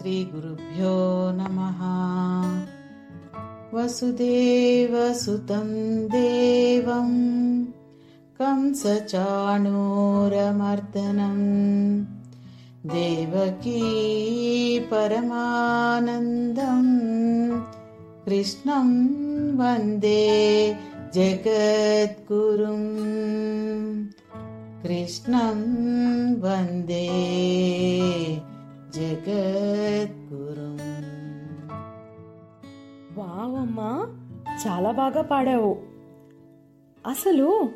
श्रीगुरुभ्यो नमः। वसुदेवसुतं देवं कंसचाणूरमर्दनम् देवकी परमानन्दम् कृष्णं वन्दे जगद्गुरुम् कृष्णं वन्दे జగద్గురుం. వావమ్మా చాలా బాగా పాడావు. అసలు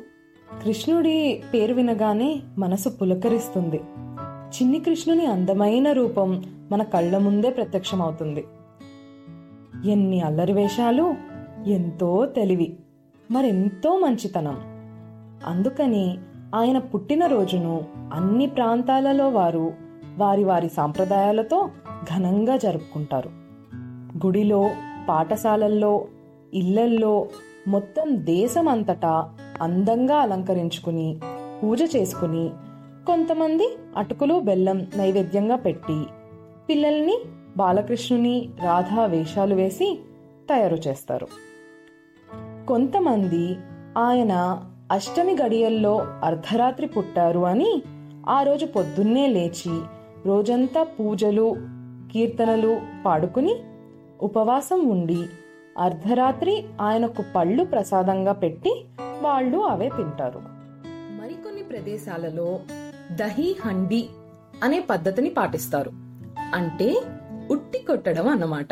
కృష్ణుడి పేరు వినగానే మనసు పులకరిస్తుంది. చిన్ని కృష్ణుని అందమైన రూపం మన కళ్ళ ముందే ప్రత్యక్షమవుతుంది. ఎన్ని అల్లరి వేషాలు ఎంతో తెలివి మరెంతో మంచితనం. అందుకని ఆయన పుట్టినరోజును అన్ని ప్రాంతాలలో వారు వారి వారి సాంప్రదాయాలతో ఘనంగా జరుపుకుంటారు. గుడిలో పాఠశాలల్లో ఇళ్ళల్లో మొత్తం దేశం అంతటా అందంగా అలంకరించుకుని పూజ చేసుకుని కొంతమంది అటుకులు బెల్లం నైవేద్యంగా పెట్టి పిల్లల్ని బాలకృష్ణుని రాధా వేషాలు వేసి తయారు చేస్తారు. కొంతమంది ఆయన అష్టమి గడియల్లో అర్ధరాత్రి పుట్టారు అని ఆ రోజు పొద్దున్నే లేచి రోజంతా పూజలు కీర్తనలు పాడుకుని ఉపవాసం ఉండి అర్ధరాత్రి ఆయనకు పళ్ళు ప్రసాదంగా పెట్టి వాళ్ళు అవే తింటారు. మరికొన్ని ప్రదేశాలలో దహీ హండి అనే పద్ధతిని పాటిస్తారు. అంటే ఉట్టి కొట్టడం అన్నమాట.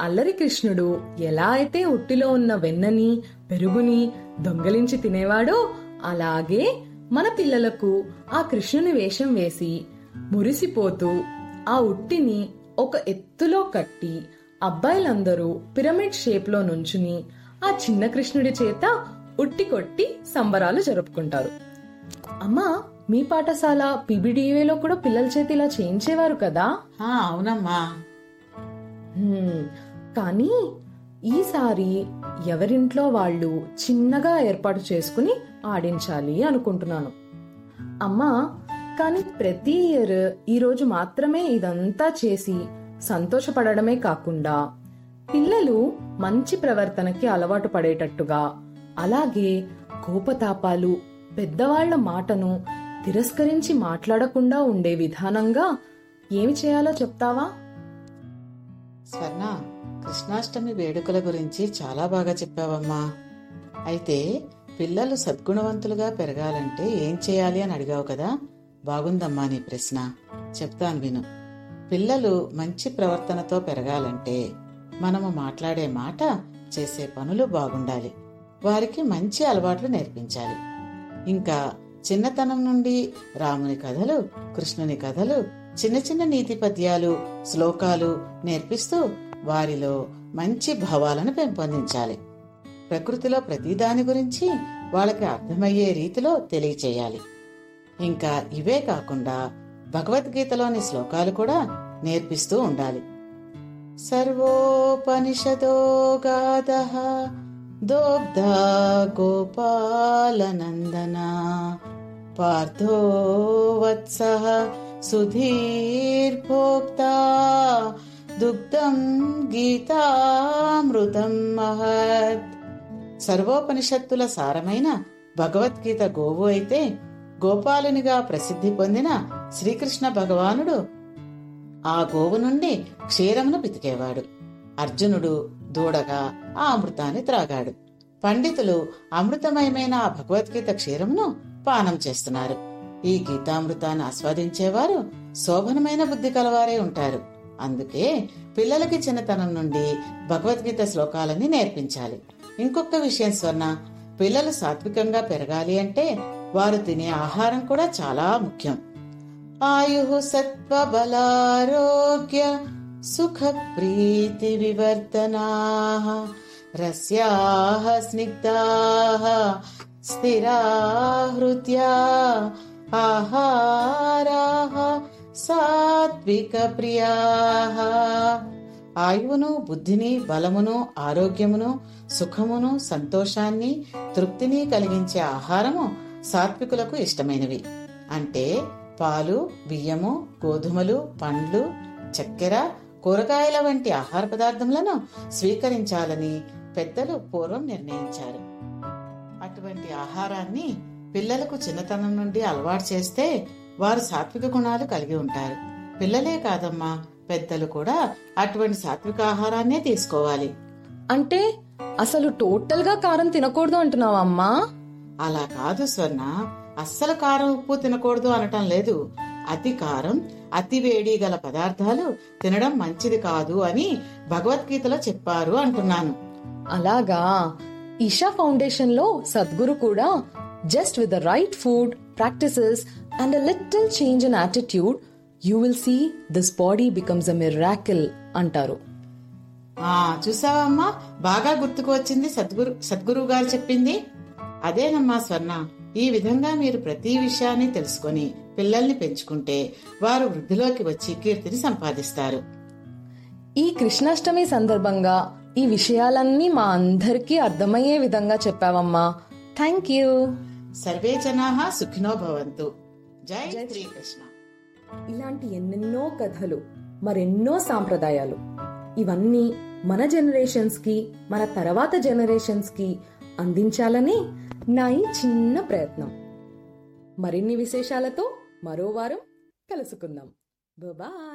అల్లరి కృష్ణుడు ఎలా అయితే ఉట్టిలో ఉన్న వెన్నని పెరుగుని దొంగలించి తినేవాడో అలాగే మన పిల్లలకు ఆ కృష్ణుని వేషం వేసి మురిసిపోతూ ఆ ఉట్టిని ఒక ఎత్తులో కట్టి అబ్బాయిలందరూ పిరమిడ్ షేప్లో నుంచుని ఆ చిన్న కృష్ణుడి చేత ఉట్టి కొట్టి సంబరాలు జరుపుకుంటారు. అమ్మా మీ పాఠశాల పీబీడీఏలో కూడా పిల్లల చేతి ఇలా చేయించేవారు కదా? అవునమ్మా. కానీ ఈసారి ఎవరింట్లో వాళ్ళు చిన్నగా ఏర్పాటు చేసుకుని ఆడించాలి అనుకుంటున్నాను. అమ్మా కానీ ప్రతి ఇయర్ ఈ రోజు మాత్రమే ఇదంతా చేసి సంతోషపడడమే కాకుండా పిల్లలు మంచి ప్రవర్తనకి అలవాటు పడేటట్టుగా అలాగే కోపతాపాలు పెద్దవాళ్ళ మాటను తిరస్కరించి మాట్లాడకుండా ఉండే విధానంగా ఏమి చేయాలో చెప్తావా? స్వర్ణ కృష్ణాష్టమి వేడుకల గురించి చాలా బాగా చెప్పావమ్మా. అయితే పిల్లలు సద్గుణవంతులుగా పెరగాలంటే ఏం చేయాలి అని అడిగావు కదా? బాగుందమ్మా నీ ప్రశ్న. చెప్తాను విను. పిల్లలు మంచి ప్రవర్తనతో పెరగాలంటే మనము మాట్లాడే మాట చేసే పనులు బాగుండాలి. వారికి మంచి అలవాట్లు నేర్పించాలి. ఇంకా చిన్నతనం నుండి రాముని కథలు కృష్ణుని కథలు చిన్న చిన్న నీతి పద్యాలు శ్లోకాలు నేర్పిస్తూ వారిలో మంచి భావాలను పెంపొందించాలి. ప్రకృతిలో ప్రతిదాని గురించి వాళ్ళకి అర్థమయ్యే రీతిలో తెలియచేయాలి. ఇంకా ఇవే కాకుండా భగవద్గీతలోని శ్లోకాలు కూడా నేర్పిస్తూ ఉండాలి. సర్వోపనిషదో గాథ దోగ్ధా గోపాలనందన పార్థో వత్స సుధీర్భోక్తా దుగ్ధం గీతామృతం మహత్. సర్వోపనిషత్తుల సారమైన భగవద్గీత గోవు అయితే గోపాలునిగా ప్రసిద్ధి పొందిన శ్రీకృష్ణ భగవానుడు ఆ గోవు నుండి క్షీరమును పితికేవాడు. అర్జునుడు దూడగా ఆ అమృతాన్ని త్రాగాడు. పండితులు అమృతమయమైన ఆ భగవద్గీత క్షీరమును పానం చేస్తున్నారు. ఈ గీతామృతాన్ని ఆస్వాదించేవారు శోభనమైన బుద్ధి కలవారే ఉంటారు. అందుకే పిల్లలకి చిన్నతనం నుండి భగవద్గీత శ్లోకాలని నేర్పించాలి. ఇంకొక విషయం స్వర్ణ పిల్లలు సాత్వికంగా పెరగాలి అంటే వారు తినే ఆహారం కూడా చాలా ముఖ్యం. ఆయు సత్వ బలారోగ్య సుఖ ప్రీతి వివర్ధనా రస్యాః స్నిగ్ధాః స్థిరా హృద్యా సాత్విక ప్రియా ఆయువును బుద్ధిని బలమును ఆరోగ్యమును సుఖమును సంతోషాన్ని తృప్తిని కలిగించే ఆహారము సాత్వికులకు ఇష్టమైనవి. అంటే పాలు బియ్యము గోధుమలు పండ్లు చక్కెర కూరగాయల వంటి ఆహార పదార్థములను స్వీకరించాలని పెద్దలు పూర్వం నిర్ణయించారు. అటువంటి ఆహారాన్ని పిల్లలకు చిన్నతనం నుండి అలవాటు చేస్తే వారు సాత్విక గుణాలు కలిగి ఉంటారు. పిల్లలే కాదమ్మా పెద్దలు కూడా అటువంటి సాత్విక ఆహారాన్నే తీసుకోవాలి. అంటే అసలు టోటల్గా కారం తినకూడదు అంటున్నావా అమ్మా? అలా కాదు స్వర్ణ. అస్సలు కారం ఉప్పు తినకూడదు అనటం లేదు. అతి కారం అతి వేడి గల పదార్థాలు తినడం మంచిది కాదు అని భగవద్గీతలో చెప్పారు అంటున్నాను. అలాగా. ఈషా ఫౌండేషన్లో సద్గురు కూడా just with the right food practices and a little change in attitude you will see this body becomes a miracle అంటారు. చూసావమ్మా బాగా గుర్తుకు వచ్చింది సద్గురు సద్గురువు గారు చెప్పింది. అదేనమ్మా స్వర్ణ. ఈ విధంగా మీరు ప్రతి విషయాన్ని తెలుసుకొని పిల్లల్ని పెంచుకుంటే వారు వృద్ధిలోకి వచ్చి కీర్తిని సంపాదిస్తారు. ఈ కృష్ణాష్టమి సందర్భంగా ఈ విషయాలన్నీ మా అందరికీ అర్థమయ్యే విధంగా చెప్పావమ్మా. థ్యాంక్ యూ సర్వే జనాహ సుఖినో భవంతు. జై శ్రీకృష్ణ ఇలాంటి ఎన్నెన్నో కథలు మరెన్నో సాంప్రదాయాలు. ఇవన్నీ మన జనరేషన్స్కి మన తర్వాత జనరేషన్స్కి అందించాలని నా ఈ చిన్న ప్రయత్నం. మరిన్ని విశేషాలతో మరో వారం కలుసుకుందాం. బాయ్